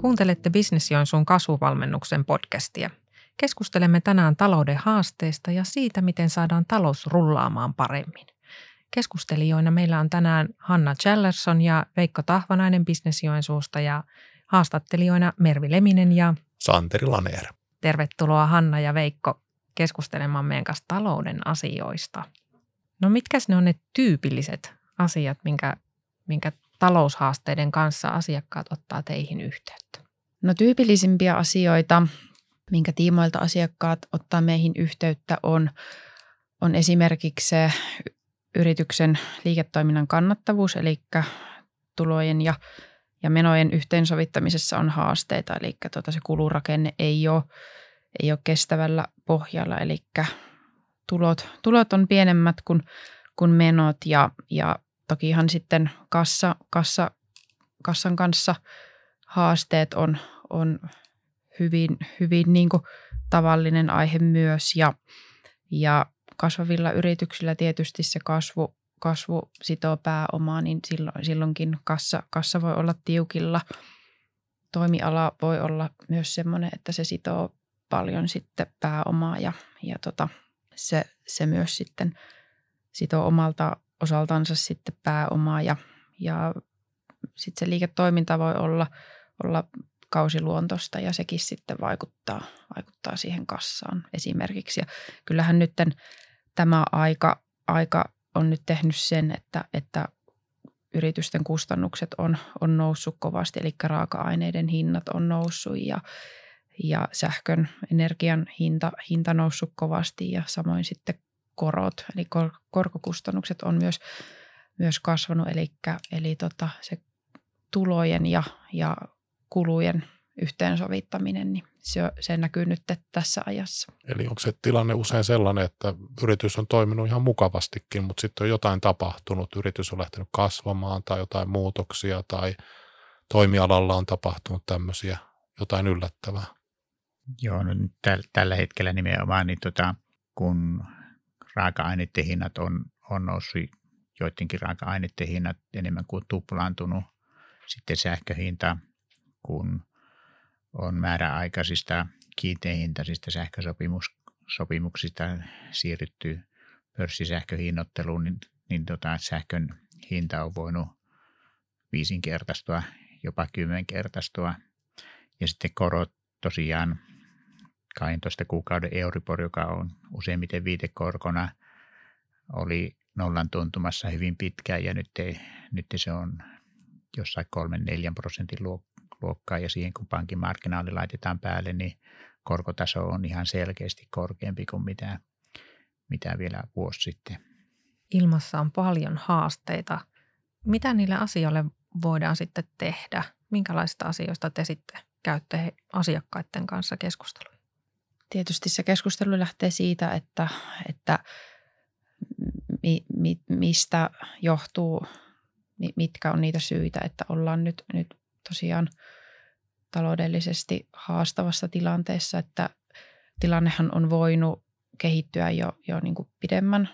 Kuuntelette Business Joensuun kasvuvalmennuksen podcastia. Keskustelemme tänään talouden haasteista ja siitä, miten saadaan talous rullaamaan paremmin. Keskustelijoina meillä on tänään Hanna Challerson ja Veikko Tahvanainen Business Joensuusta ja haastattelijoina Mervi Leminen ja Santeri Laneer. Tervetuloa Hanna ja Veikko keskustelemaan meidän kanssa talouden asioista. No mitkä ne on ne tyypilliset asiat, minkä, minkä taloushaasteiden kanssa asiakkaat ottaa teihin yhteyttä? No tyypillisimpiä asioita, minkä tiimoilta asiakkaat ottaa meihin yhteyttä on, on esimerkiksi se yrityksen liiketoiminnan kannattavuus, eli tulojen ja, ja menojen yhteensovittamisessa on haasteita, eli tuota se kulurakenne ei ole, ei ole kestävällä pohjalla, eli tulot, tulot on pienemmät kuin, kuin menot ja, ja tokihan sitten kassa, kassa, kassan kanssa haasteet on, on hyvin, hyvin niin kuin tavallinen aihe myös ja, ja kasvavilla yrityksillä tietysti se kasvu, kasvu sitoo pääomaa, niin silloin, silloinkin kassa, kassa voi olla tiukilla. Toimiala voi olla myös sellainen, että se sitoo paljon sitten pääomaa ja, ja tota, se, se myös sitten sitoo omalta osaltansa sitten pääomaa ja, ja sitten se liiketoiminta voi olla, olla kausiluontosta ja sekin sitten vaikuttaa, vaikuttaa siihen kassaan esimerkiksi. Ja kyllähän nyt tämä aika, aika on nyt tehnyt sen, että, että yritysten kustannukset on, on noussut kovasti, eli raaka-aineiden hinnat on noussut ja, ja sähkön energian hinta, hinta noussut kovasti ja samoin sitten korot, eli kor, korkokustannukset on myös, myös kasvanut, eli, eli tota, se tulojen ja, ja kulujen yhteensovittaminen, niin se, se näkyy nyt tässä ajassa. Eli onko se tilanne usein sellainen, että yritys on toiminut ihan mukavastikin, mutta sitten on jotain tapahtunut, yritys on lähtenyt kasvamaan tai jotain muutoksia tai toimialalla on tapahtunut tämmöisiä, jotain yllättävää? Joo, no täl, tällä hetkellä nimenomaan, niin tota, kun raaka-aineiden hinnat on, on noussut, joidenkin raaka-aineiden hinnat enemmän kuin tuplaantunut, sitten sähköhinta, kun on määräaikaisista kiinteähintaisista sähkösopimuksista siirrytty pörssisähköhinnoitteluun, niin, niin tota, sähkön hinta on voinut viisinkertaistua, jopa kymmenkertaistua. Ja sitten korot tosiaan 12 kuukauden Euribor, joka on useimmiten viitekorkona, oli nollan tuntumassa hyvin pitkään ja nyt, ei, nyt se on jossain 3-4 prosentin luokkaa ja siihen kun pankin markkinaali laitetaan päälle, niin korkotaso on ihan selkeästi korkeampi kuin mitä, mitä vielä vuosi sitten. Ilmassa on paljon haasteita. Mitä niille asioille voidaan sitten tehdä? Minkälaisista asioista te sitten käytte asiakkaiden kanssa keskustelua? Tietysti se keskustelu lähtee siitä, että, että mi, mi, mistä johtuu, mitkä on niitä syitä, että ollaan nyt, nyt tosiaan taloudellisesti haastavassa tilanteessa, että tilannehan on voinut kehittyä jo, jo niin kuin pidemmän,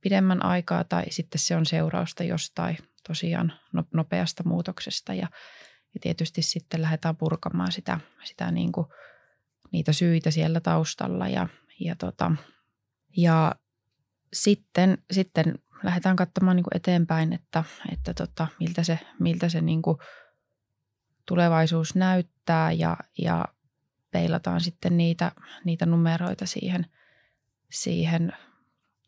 pidemmän aikaa tai sitten se on seurausta jostain tosiaan no, nopeasta muutoksesta ja, ja tietysti sitten lähdetään purkamaan sitä, sitä niin kuin, niitä syitä siellä taustalla ja, ja, tota, ja sitten, sitten lähdetään katsomaan niin kuin eteenpäin, että, että tota, miltä se, miltä se niin kuin tulevaisuus näyttää ja, ja peilataan sitten niitä, niitä numeroita siihen, siihen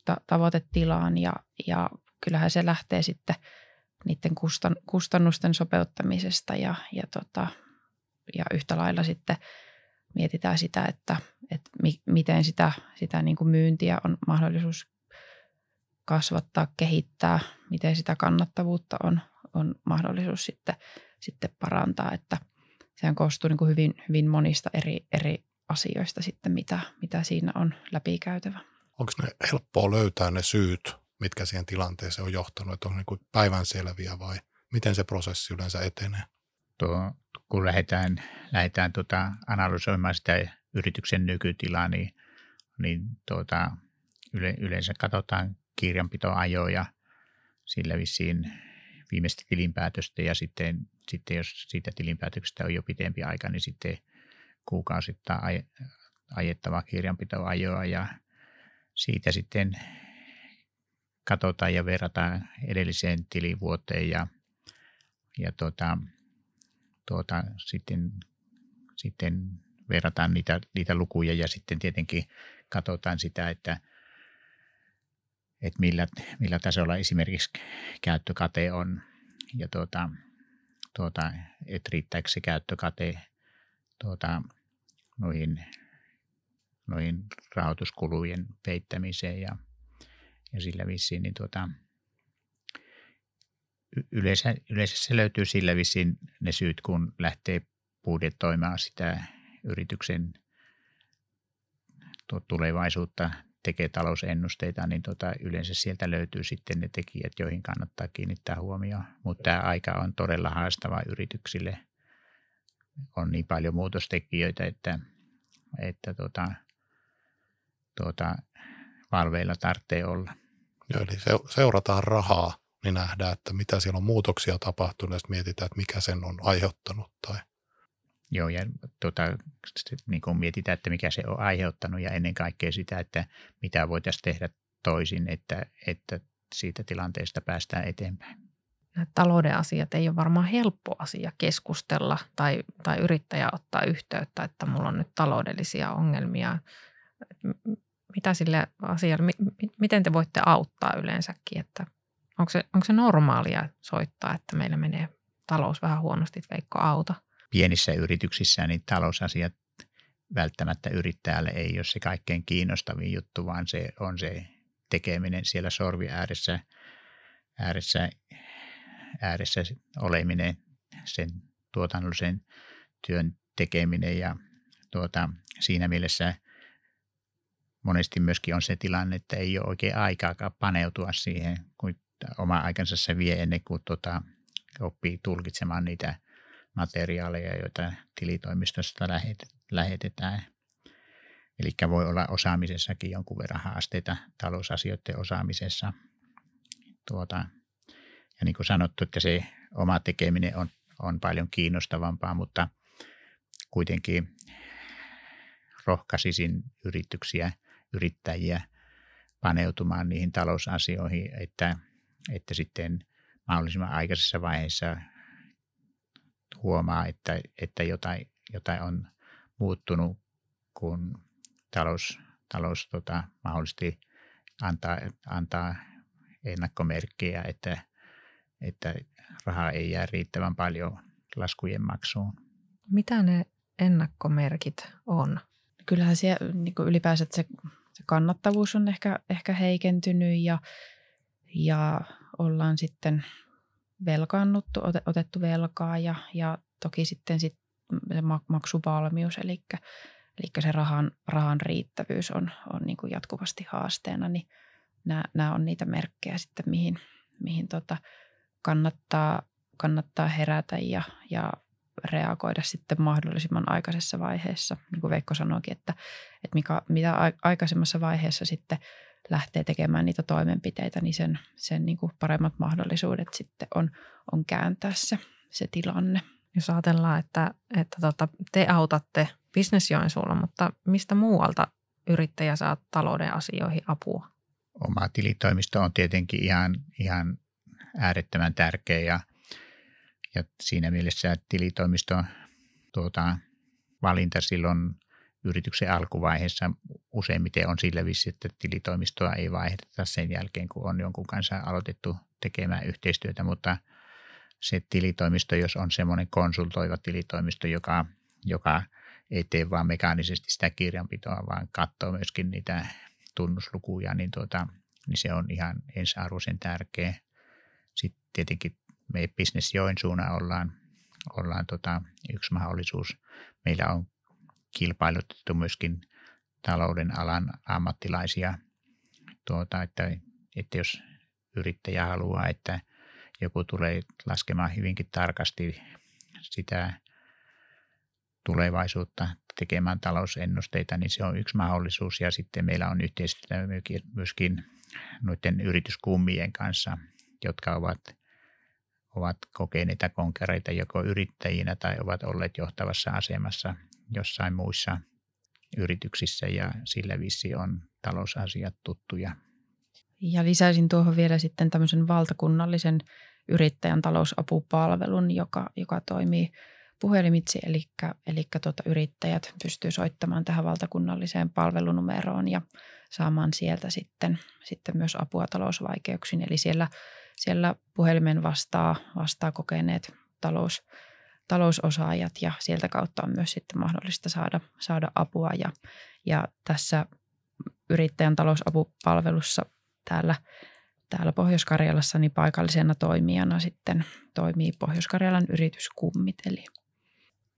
ta- tavoitetilaan ja, ja kyllähän se lähtee sitten niiden kustan, kustannusten sopeuttamisesta ja, ja, tota, ja yhtä lailla sitten mietitään sitä, että, että mi, miten sitä, sitä niin kuin myyntiä on mahdollisuus kasvattaa, kehittää, miten sitä kannattavuutta on, on mahdollisuus sitten, sitten parantaa, että sehän koostuu niin kuin hyvin, hyvin monista eri, eri asioista sitten, mitä, mitä siinä on läpikäytävä. Onko ne helppoa löytää ne syyt, mitkä siihen tilanteeseen on johtanut, että on niin päivänselviä vai miten se prosessi yleensä etenee? Tuo, kun lähdetään, lähdetään tuota analysoimaan sitä yrityksen nykytilaa, niin, niin tuota, yle, yleensä katsotaan kirjanpitoajoja sillä vissiin viimeistä tilinpäätöstä ja sitten, sitten jos siitä tilinpäätöksestä on jo pitempi aika, niin sitten kuukausittain ajettavaa kirjanpitoajoa ja siitä sitten katsotaan ja verrataan edelliseen tilivuoteen ja, ja tuota, tuota, sitten, sitten verrataan niitä, niitä lukuja ja sitten tietenkin katsotaan sitä, että, että millä, millä tasolla esimerkiksi käyttökate on. Ja tuota, tuota, että riittääkö se käyttökate tuota, noihin, noihin rahoituskulujen peittämiseen ja, ja sillä vissiin, niin tuota, yleensä, yleensä se löytyy sillä vissiin ne syyt, kun lähtee budjetoimaan sitä yrityksen tulevaisuutta, tekee talousennusteita, niin tota, yleensä sieltä löytyy sitten ne tekijät, joihin kannattaa kiinnittää huomioon. Mutta tämä aika on todella haastava yrityksille. On niin paljon muutostekijöitä, että, että tota, tota, valveilla tarvitsee olla. Joo, eli seurataan rahaa, niin nähdään, että mitä siellä on muutoksia tapahtunut, ja mietitään, että mikä sen on aiheuttanut. Tai... Joo, ja tota, niin kun mietitään, että mikä se on aiheuttanut, ja ennen kaikkea sitä, että mitä voitaisiin tehdä toisin, että, että siitä tilanteesta päästään eteenpäin. Nämä talouden asiat ei ole varmaan helppo asia keskustella tai, tai yrittäjä ottaa yhteyttä, että mulla on nyt taloudellisia ongelmia mitä sille asialle, miten te voitte auttaa yleensäkin, että onko se, onko se normaalia soittaa, että meillä menee talous vähän huonosti, että Veikko auta? Pienissä yrityksissä niin talousasiat välttämättä yrittäjälle ei ole se kaikkein kiinnostavin juttu, vaan se on se tekeminen siellä sorvi ääressä, ääressä, ääressä oleminen, sen tuotannollisen työn tekeminen ja tuota, siinä mielessä monesti myöskin on se tilanne, että ei ole oikein aikaakaan paneutua siihen, kun oma aikansa se vie ennen kuin tota, oppii tulkitsemaan niitä materiaaleja, joita tilitoimistosta lähetetään. Eli voi olla osaamisessakin jonkun verran haasteita talousasioiden osaamisessa. Tuota, ja niin kuin sanottu, että se oma tekeminen on, on paljon kiinnostavampaa, mutta kuitenkin rohkaisisin yrityksiä – yrittäjiä paneutumaan niihin talousasioihin, että, että sitten mahdollisimman aikaisessa vaiheessa huomaa, että, että jotain, jotain on muuttunut, kun talous, talous tota, mahdollisesti antaa, antaa ennakkomerkkejä, että, että rahaa ei jää riittävän paljon laskujen maksuun. Mitä ne ennakkomerkit on? Kyllähän siellä niin ylipäänsä se se kannattavuus on ehkä, ehkä heikentynyt ja, ja ollaan sitten velkaannuttu, otettu velkaa ja, ja toki sitten sit se maksuvalmius, eli, eli se rahan, rahan riittävyys on, on niin kuin jatkuvasti haasteena, niin nämä, nämä on niitä merkkejä sitten, mihin, mihin tota kannattaa, kannattaa herätä ja, ja reagoida sitten mahdollisimman aikaisessa vaiheessa. Niin kuin Veikko sanoikin, että, että mikä, mitä aikaisemmassa vaiheessa sitten lähtee tekemään niitä toimenpiteitä, niin sen, sen niin kuin paremmat mahdollisuudet sitten on, on kääntää se, se tilanne. Jos ajatellaan, että, että tota, te autatte Business mutta mistä muualta yrittäjä saa talouden asioihin apua? Oma tilitoimisto on tietenkin ihan, ihan äärettömän tärkeä ja – ja siinä mielessä tilitoimiston tuota, valinta silloin yrityksen alkuvaiheessa useimmiten on sillä vissi, että tilitoimistoa ei vaihdeta sen jälkeen, kun on jonkun kanssa aloitettu tekemään yhteistyötä, mutta se tilitoimisto, jos on semmoinen konsultoiva tilitoimisto, joka, joka ei tee vain mekaanisesti sitä kirjanpitoa, vaan katsoo myöskin niitä tunnuslukuja, niin, tuota, niin se on ihan ensiarvoisen tärkeä. Sitten tietenkin me Business Joensuuna ollaan, ollaan tota, yksi mahdollisuus. Meillä on kilpailutettu myöskin talouden alan ammattilaisia, tuota, että, että jos yrittäjä haluaa, että joku tulee laskemaan hyvinkin tarkasti sitä tulevaisuutta tekemään talousennusteita, niin se on yksi mahdollisuus. Ja sitten meillä on yhteistyötä myöskin noiden yrityskummien kanssa, jotka ovat, ovat kokeneita konkereita joko yrittäjinä tai ovat olleet johtavassa asemassa jossain muissa yrityksissä ja sillä vissi on talousasiat tuttuja. Ja lisäisin tuohon vielä sitten tämmöisen valtakunnallisen yrittäjän talousapupalvelun, joka, joka toimii puhelimitse, eli, eli tuota, yrittäjät pystyy soittamaan tähän valtakunnalliseen palvelunumeroon ja saamaan sieltä sitten, sitten myös apua talousvaikeuksiin. Eli siellä, siellä puhelimen vastaa, vastaa kokeneet talous, talousosaajat ja sieltä kautta on myös sitten mahdollista saada, saada apua. Ja, ja tässä yrittäjän talousapupalvelussa täällä, täällä Pohjois-Karjalassa niin paikallisena toimijana sitten toimii Pohjois-Karjalan yrityskummit. Eli,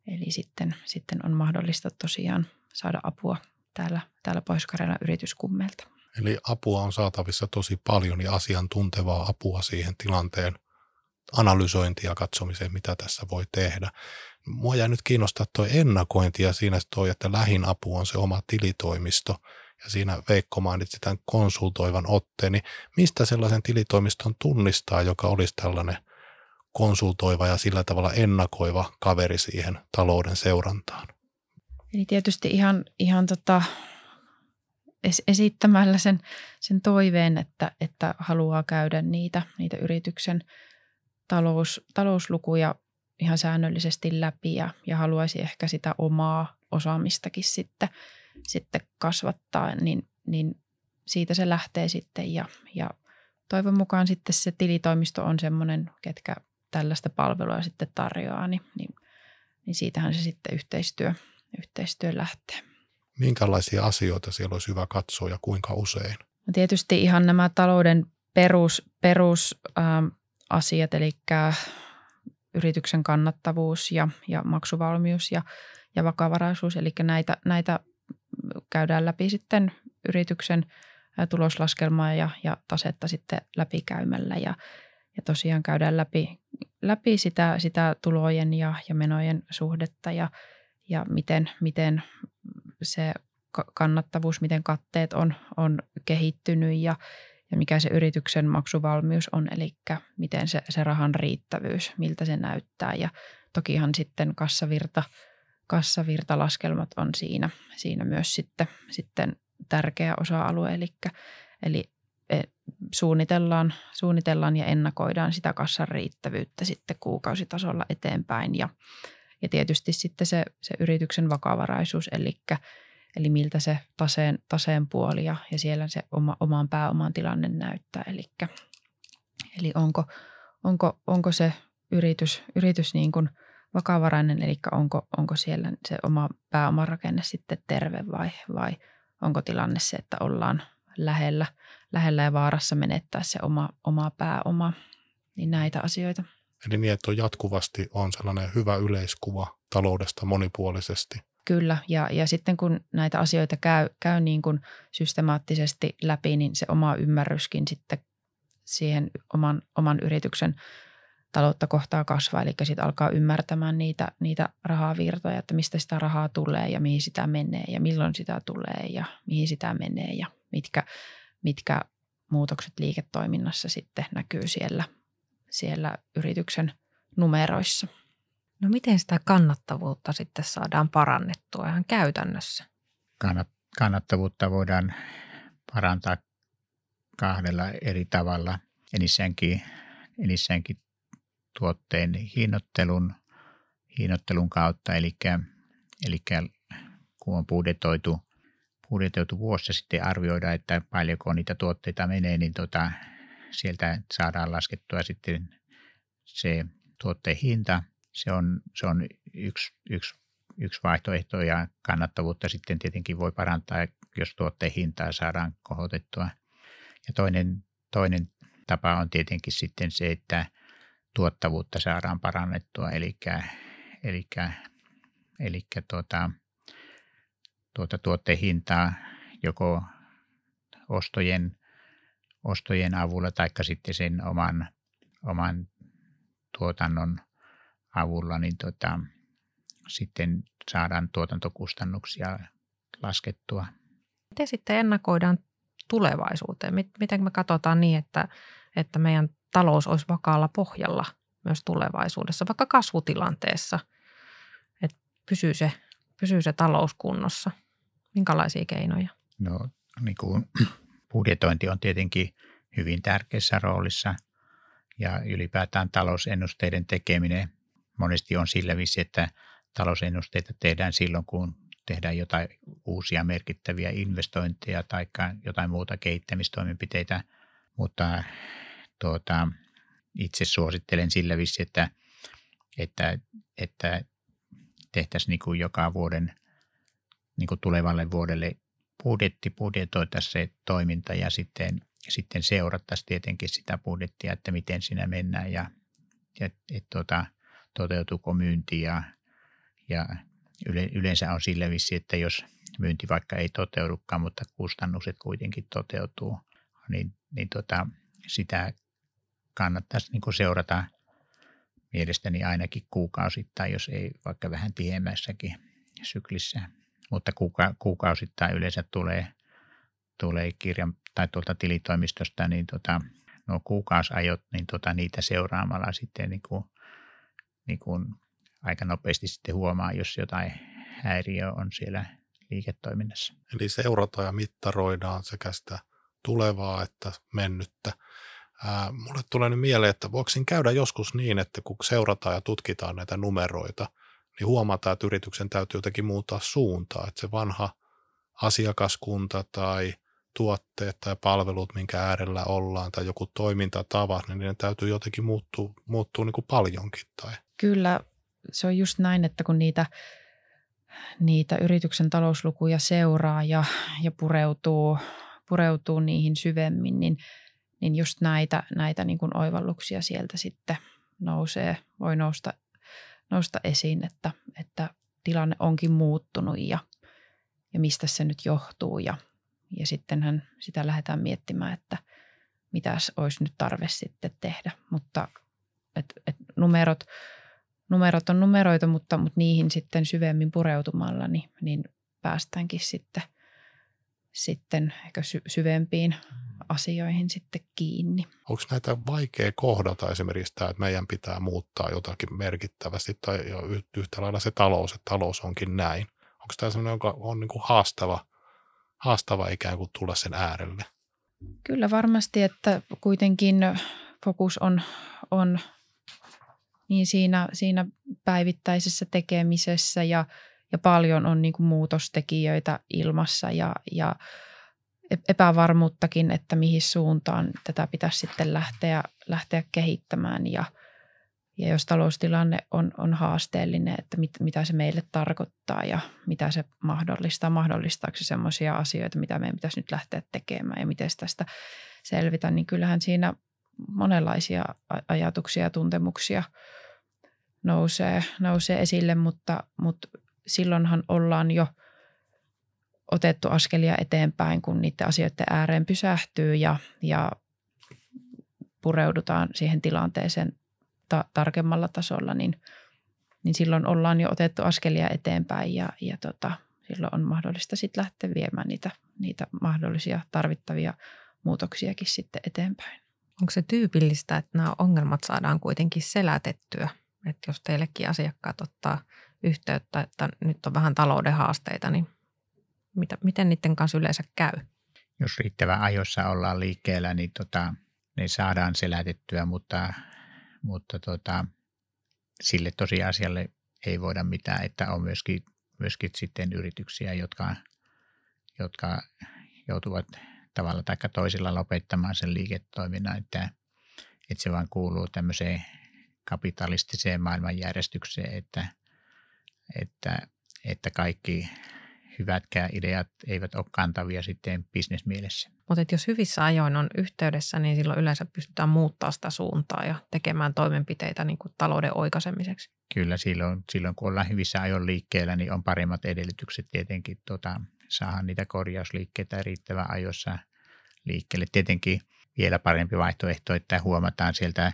eli sitten, sitten on mahdollista tosiaan saada apua täällä, täällä Pohjois-Karjalan yrityskummelta. Eli apua on saatavissa tosi paljon ja asiantuntevaa apua siihen tilanteen analysointia ja katsomiseen, mitä tässä voi tehdä. Mua jää nyt kiinnostaa tuo ennakointi ja siinä toi, että lähin apu on se oma tilitoimisto ja siinä Veikko mainitsi tämän konsultoivan otteen, niin mistä sellaisen tilitoimiston tunnistaa, joka olisi tällainen konsultoiva ja sillä tavalla ennakoiva kaveri siihen talouden seurantaan? Eli tietysti ihan, ihan tota, esittämällä sen, sen toiveen, että, että haluaa käydä niitä, niitä yrityksen talous, talouslukuja ihan säännöllisesti läpi ja, ja haluaisi ehkä sitä omaa osaamistakin sitten, sitten kasvattaa, niin, niin siitä se lähtee sitten ja, ja toivon mukaan sitten se tilitoimisto on semmoinen, ketkä tällaista palvelua sitten tarjoaa, niin, niin, niin siitähän se sitten yhteistyö, yhteistyö lähtee. Minkälaisia asioita siellä olisi hyvä katsoa ja kuinka usein? No tietysti ihan nämä talouden perus, perus ähm, asiat, eli yrityksen kannattavuus ja, ja maksuvalmius ja, ja vakavaraisuus. Eli näitä, näitä käydään läpi sitten yrityksen tuloslaskelmaa ja, ja tasetta sitten läpikäymällä ja, ja tosiaan käydään läpi, läpi sitä, sitä tulojen ja, ja menojen suhdetta ja, ja miten, miten se kannattavuus, miten katteet on, on kehittynyt ja, ja mikä se yrityksen maksuvalmius on, eli miten se, se rahan riittävyys, miltä se näyttää. Ja tokihan sitten kassavirta, kassavirtalaskelmat on siinä, siinä myös sitten, sitten tärkeä osa-alue, eli, eli suunnitellaan, suunnitellaan ja ennakoidaan sitä kassan riittävyyttä sitten kuukausitasolla eteenpäin ja, ja tietysti sitten se, se yrityksen vakavaraisuus, eli eli miltä se taseen, taseen puoli ja, ja siellä se oma, oman pääoman tilanne näyttää. Eli, eli onko, onko, onko se yritys, yritys niin kuin vakavarainen, eli onko, onko siellä se oma pääomarakenne sitten terve vai, vai onko tilanne se, että ollaan lähellä, lähellä ja vaarassa menettää se oma, oma pääoma, niin näitä asioita. Eli niin, että on jatkuvasti on sellainen hyvä yleiskuva taloudesta monipuolisesti Kyllä, ja, ja sitten kun näitä asioita käy, käy niin kuin systemaattisesti läpi, niin se oma ymmärryskin sitten siihen oman, oman yrityksen taloutta kohtaa kasvaa. Eli sitten alkaa ymmärtämään niitä, niitä rahavirtoja, että mistä sitä rahaa tulee ja mihin sitä menee ja milloin sitä tulee ja mihin sitä menee ja mitkä, mitkä muutokset liiketoiminnassa sitten näkyy siellä, siellä yrityksen numeroissa. No miten sitä kannattavuutta sitten saadaan parannettua ihan käytännössä? Kannat, kannattavuutta voidaan parantaa kahdella eri tavalla. Enissäänkin, enissäänkin tuotteen hinnoittelun, hinnoittelun kautta, eli, eli kun on budjetoitu, budjetoitu vuosi sitten arvioida, että paljonko niitä tuotteita menee, niin tota, sieltä saadaan laskettua sitten se tuotteen hinta – se on, se on yksi, yksi, yksi vaihtoehto ja kannattavuutta sitten tietenkin voi parantaa, jos tuotteen hintaa saadaan kohotettua. Ja toinen, toinen tapa on tietenkin sitten se, että tuottavuutta saadaan parannettua, eli, eli, eli tuota, tuota tuotteen hintaa joko ostojen, ostojen avulla tai sitten sen oman, oman tuotannon avulla niin tota, sitten saadaan tuotantokustannuksia laskettua. Miten sitten ennakoidaan tulevaisuuteen? Miten me katsotaan niin, että, että meidän talous olisi vakaalla pohjalla myös tulevaisuudessa, vaikka kasvutilanteessa, että pysyy se, pysyy se talous kunnossa. Minkälaisia keinoja? No niin kuin budjetointi on tietenkin hyvin tärkeässä roolissa ja ylipäätään talousennusteiden tekeminen monesti on sillä vissi, että talousennusteita tehdään silloin, kun tehdään jotain uusia merkittäviä investointeja tai jotain muuta kehittämistoimenpiteitä, mutta tuota, itse suosittelen sillä vissi, että, että, että tehtäisiin niin kuin joka vuoden niin kuin tulevalle vuodelle budjetti, budjetoitaisiin se toiminta ja sitten, sitten seurattaisiin tietenkin sitä budjettia, että miten siinä mennään ja, ja et, tuota, toteutuuko myynti ja, ja yle, yleensä on sillä vissi, että jos myynti vaikka ei toteudukaan, mutta kustannukset kuitenkin toteutuu, niin, niin tota, sitä kannattaisi niin seurata mielestäni ainakin kuukausittain, jos ei vaikka vähän tiemmässäkin syklissä. Mutta kuuka, kuukausittain yleensä tulee, tulee kirjan tai tuolta tilitoimistosta, niin tota, nuo kuukausajot, niin tota, niitä seuraamalla sitten niin kuin, niin kuin aika nopeasti sitten huomaa, jos jotain häiriö on siellä liiketoiminnassa. Eli seurataan ja mittaroidaan sekä sitä tulevaa että mennyttä. Ää, mulle tulee nyt mieleen, että voiko käydä joskus niin, että kun seurataan ja tutkitaan näitä numeroita, niin huomataan, että yrityksen täytyy jotenkin muuttaa suuntaa, että se vanha asiakaskunta tai tuotteet tai palvelut, minkä äärellä ollaan, tai joku toimintatava, niin ne täytyy jotenkin muuttua, muuttua niin kuin paljonkin. Tai. Kyllä, se on just näin, että kun niitä, niitä yrityksen talouslukuja seuraa ja, ja pureutuu, pureutuu niihin syvemmin, niin, niin just näitä, näitä niin kuin oivalluksia sieltä sitten nousee, voi nousta, nousta esiin, että, että tilanne onkin muuttunut ja, ja mistä se nyt johtuu ja, ja sittenhän sitä lähdetään miettimään, että mitä olisi nyt tarve sitten tehdä, mutta et, et numerot – numerot on numeroita, mutta, mutta niihin sitten syvemmin pureutumalla, niin, niin päästäänkin sitten, sitten ehkä sy- syvempiin asioihin sitten kiinni. Onko näitä vaikea kohdata esimerkiksi tämä, että meidän pitää muuttaa jotakin merkittävästi tai yhtä lailla se talous, että talous onkin näin? Onko tämä sellainen, joka on niin kuin haastava, haastava ikään kuin tulla sen äärelle? Kyllä varmasti, että kuitenkin fokus on, on niin siinä, siinä päivittäisessä tekemisessä ja, ja paljon on niin kuin muutostekijöitä ilmassa ja, ja epävarmuuttakin, että mihin suuntaan tätä pitäisi sitten lähteä, lähteä kehittämään ja, ja jos taloustilanne on, on haasteellinen, että mit, mitä se meille tarkoittaa ja mitä se mahdollistaa, mahdollistaako se sellaisia asioita, mitä meidän pitäisi nyt lähteä tekemään ja miten tästä selvitä, niin kyllähän siinä monenlaisia ajatuksia ja tuntemuksia nousee, nousee esille, mutta, mutta silloinhan ollaan jo otettu askelia eteenpäin, kun niiden asioiden ääreen pysähtyy ja, ja pureudutaan siihen tilanteeseen ta- tarkemmalla tasolla, niin, niin silloin ollaan jo otettu askelia eteenpäin ja, ja tota, silloin on mahdollista sitten lähteä viemään niitä, niitä mahdollisia tarvittavia muutoksiakin sitten eteenpäin. Onko se tyypillistä, että nämä ongelmat saadaan kuitenkin selätettyä? Että jos teillekin asiakkaat ottaa yhteyttä, että nyt on vähän talouden haasteita, niin mitä, miten niiden kanssa yleensä käy? Jos riittävän ajoissa ollaan liikkeellä, niin tota, ne saadaan selätettyä, mutta, mutta tota, sille tosiasialle ei voida mitään, että on myöskin, myöskin sitten yrityksiä, jotka, jotka joutuvat tavalla tai toisella lopettamaan sen liiketoiminnan, että, että se vaan kuuluu tämmöiseen kapitalistiseen maailmanjärjestykseen, että, että, että kaikki hyvätkään ideat eivät ole kantavia sitten bisnesmielessä. Mutta jos hyvissä ajoin on yhteydessä, niin silloin yleensä pystytään muuttaa sitä suuntaa ja tekemään toimenpiteitä niin kuin talouden oikaisemiseksi. Kyllä, silloin, silloin kun ollaan hyvissä ajoin liikkeellä, niin on paremmat edellytykset tietenkin tota, saada niitä korjausliikkeitä riittävän ajoissa liikkeelle. Tietenkin vielä parempi vaihtoehto, että huomataan sieltä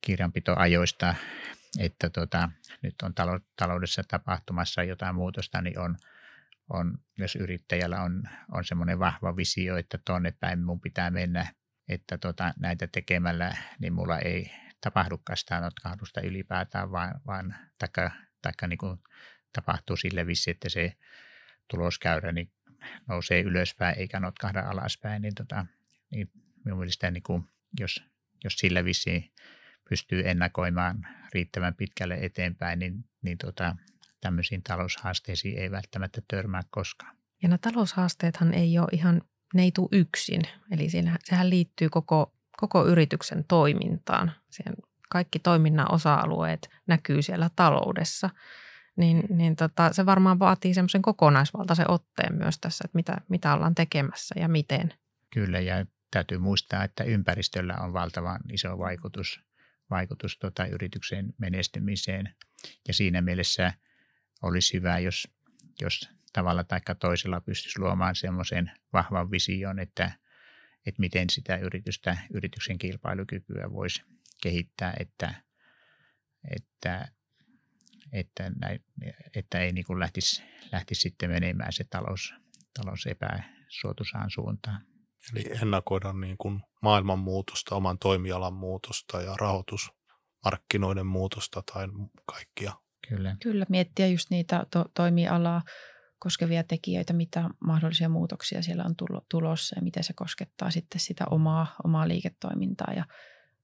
kirjanpitoajoista, että tota, nyt on taloudessa tapahtumassa jotain muutosta, niin on, on jos yrittäjällä on, on semmoinen vahva visio, että tuonne päin mun pitää mennä, että tota, näitä tekemällä niin mulla ei tapahdukaan sitä notkahdusta ylipäätään, vaan, vaan taikka, taikka niin kuin tapahtuu sille vissi, että se tuloskäyrä niin nousee ylöspäin eikä notkahda alaspäin, niin, tota, niin minun mielestä niin kuin, jos, jos sillä vissiin pystyy ennakoimaan riittävän pitkälle eteenpäin, niin, niin tota, tämmöisiin taloushaasteisiin ei välttämättä törmää koskaan. Ja nämä taloushaasteethan ei ole ihan, ne ei tule yksin. Eli siinä, sehän liittyy koko, koko yrityksen toimintaan. Siihen kaikki toiminnan osa-alueet näkyy siellä taloudessa. Niin, niin tota, se varmaan vaatii semmoisen kokonaisvaltaisen otteen myös tässä, että mitä, mitä ollaan tekemässä ja miten. Kyllä, ja täytyy muistaa, että ympäristöllä on valtavan iso vaikutus, vaikutus tota yrityksen menestymiseen. Ja siinä mielessä olisi hyvä, jos, jos tavalla tai toisella pystyisi luomaan semmoisen vahvan vision, että, että miten sitä yritystä, yrityksen kilpailukykyä voisi kehittää, että, että, että, näin, että ei niin kuin lähtisi, lähtisi sitten menemään se talous, talous epäsuotuisaan suuntaan. Eli ennakoida niin kuin maailman muutosta, oman toimialan muutosta ja rahoitusmarkkinoiden muutosta tai kaikkia. Kyllä. Kyllä, miettiä just niitä to- toimialaa koskevia tekijöitä, mitä mahdollisia muutoksia siellä on tulossa ja miten se koskettaa sitten sitä omaa, omaa liiketoimintaa ja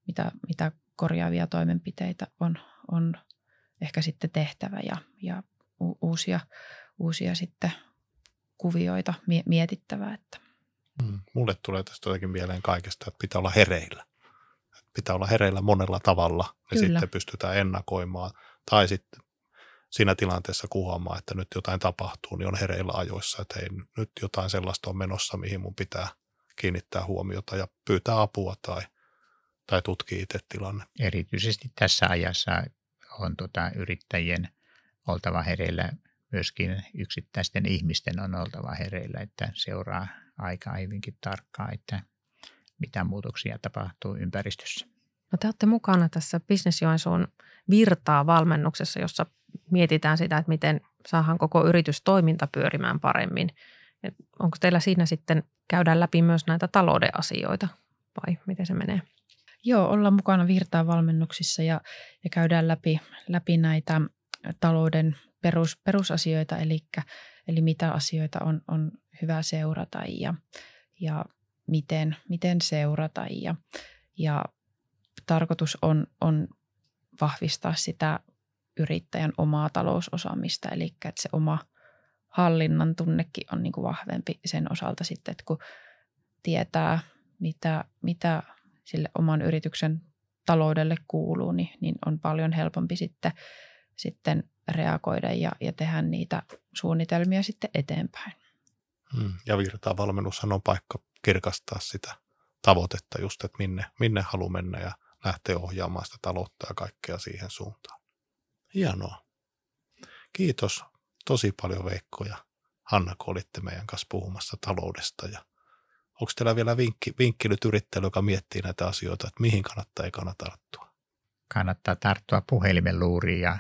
mitä, mitä korjaavia toimenpiteitä on, on ehkä sitten tehtävä ja, ja uusia, uusia sitten kuvioita mietittävä. Että. Mm, mulle tulee tästä jotenkin mieleen kaikesta, että pitää olla hereillä. Pitää olla hereillä monella tavalla ja Kyllä. sitten pystytään ennakoimaan. Tai sitten siinä tilanteessa kuhaamaan, että nyt jotain tapahtuu, niin on hereillä ajoissa, että hei, nyt jotain sellaista on menossa, mihin mun pitää kiinnittää huomiota ja pyytää apua tai, tai tutkia itse tilanne. Erityisesti tässä ajassa on tota yrittäjien oltava hereillä, myöskin yksittäisten ihmisten on oltava hereillä, että seuraa aikaa hyvinkin tarkkaan, että mitä muutoksia tapahtuu ympäristössä. No te olette mukana tässä Business Joensuun virtaa valmennuksessa, jossa mietitään sitä, että miten saadaan koko yritystoiminta pyörimään paremmin. Et onko teillä siinä sitten käydään läpi myös näitä talouden asioita vai miten se menee? Joo, ollaan mukana virtaa valmennuksissa ja, ja käydään läpi, läpi näitä talouden perus, perusasioita, eli, eli mitä asioita on, on hyvä seurata ja, ja miten, miten seurata. Ja, ja tarkoitus on, on vahvistaa sitä yrittäjän omaa talousosaamista, eli että se oma hallinnan tunnekin on niin kuin vahvempi sen osalta sitten, että kun tietää, mitä, mitä sille oman yrityksen taloudelle kuuluu, niin, niin on paljon helpompi sitten, sitten reagoida ja, ja tehdä niitä suunnitelmia sitten eteenpäin. Hmm. Ja virtaa valmennushan on paikka kirkastaa sitä tavoitetta just, että minne, minne haluaa mennä ja lähteä ohjaamaan sitä taloutta ja kaikkea siihen suuntaan. Hienoa. Kiitos tosi paljon Veikko ja Hanna, kun olitte meidän kanssa puhumassa taloudesta. Ja onko teillä vielä vinkki, vinkki nyt yrittäjälle, joka miettii näitä asioita, että mihin kannattaa ei kannata tarttua? Kannattaa tarttua puhelimen luuriin ja,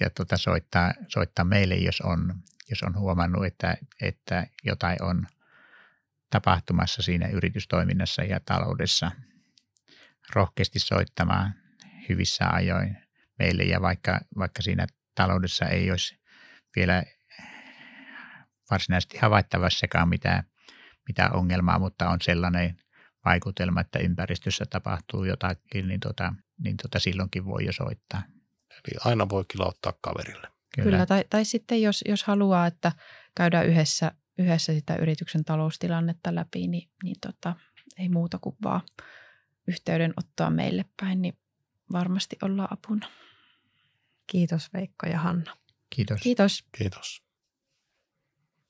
ja tuota, soittaa, soittaa meille, jos on, jos on huomannut, että, että jotain on tapahtumassa siinä yritystoiminnassa ja taloudessa. Rohkeasti soittamaan hyvissä ajoin meille ja vaikka, vaikka siinä taloudessa ei olisi vielä varsinaisesti havaittavassakaan mitään, mitään ongelmaa, mutta on sellainen vaikutelma, että ympäristössä tapahtuu jotakin, niin, tota, niin tota silloinkin voi jo soittaa. Eli aina voi kilauttaa kaverille. Kyllä, Kyllä tai, tai sitten jos, jos haluaa, että käydään yhdessä, yhdessä sitä yrityksen taloustilannetta läpi, niin, niin tota, ei muuta kuin vaan yhteydenottoa meille päin, niin varmasti ollaan apuna. Kiitos Veikko ja Hanna. Kiitos. Kiitos. Kiitos.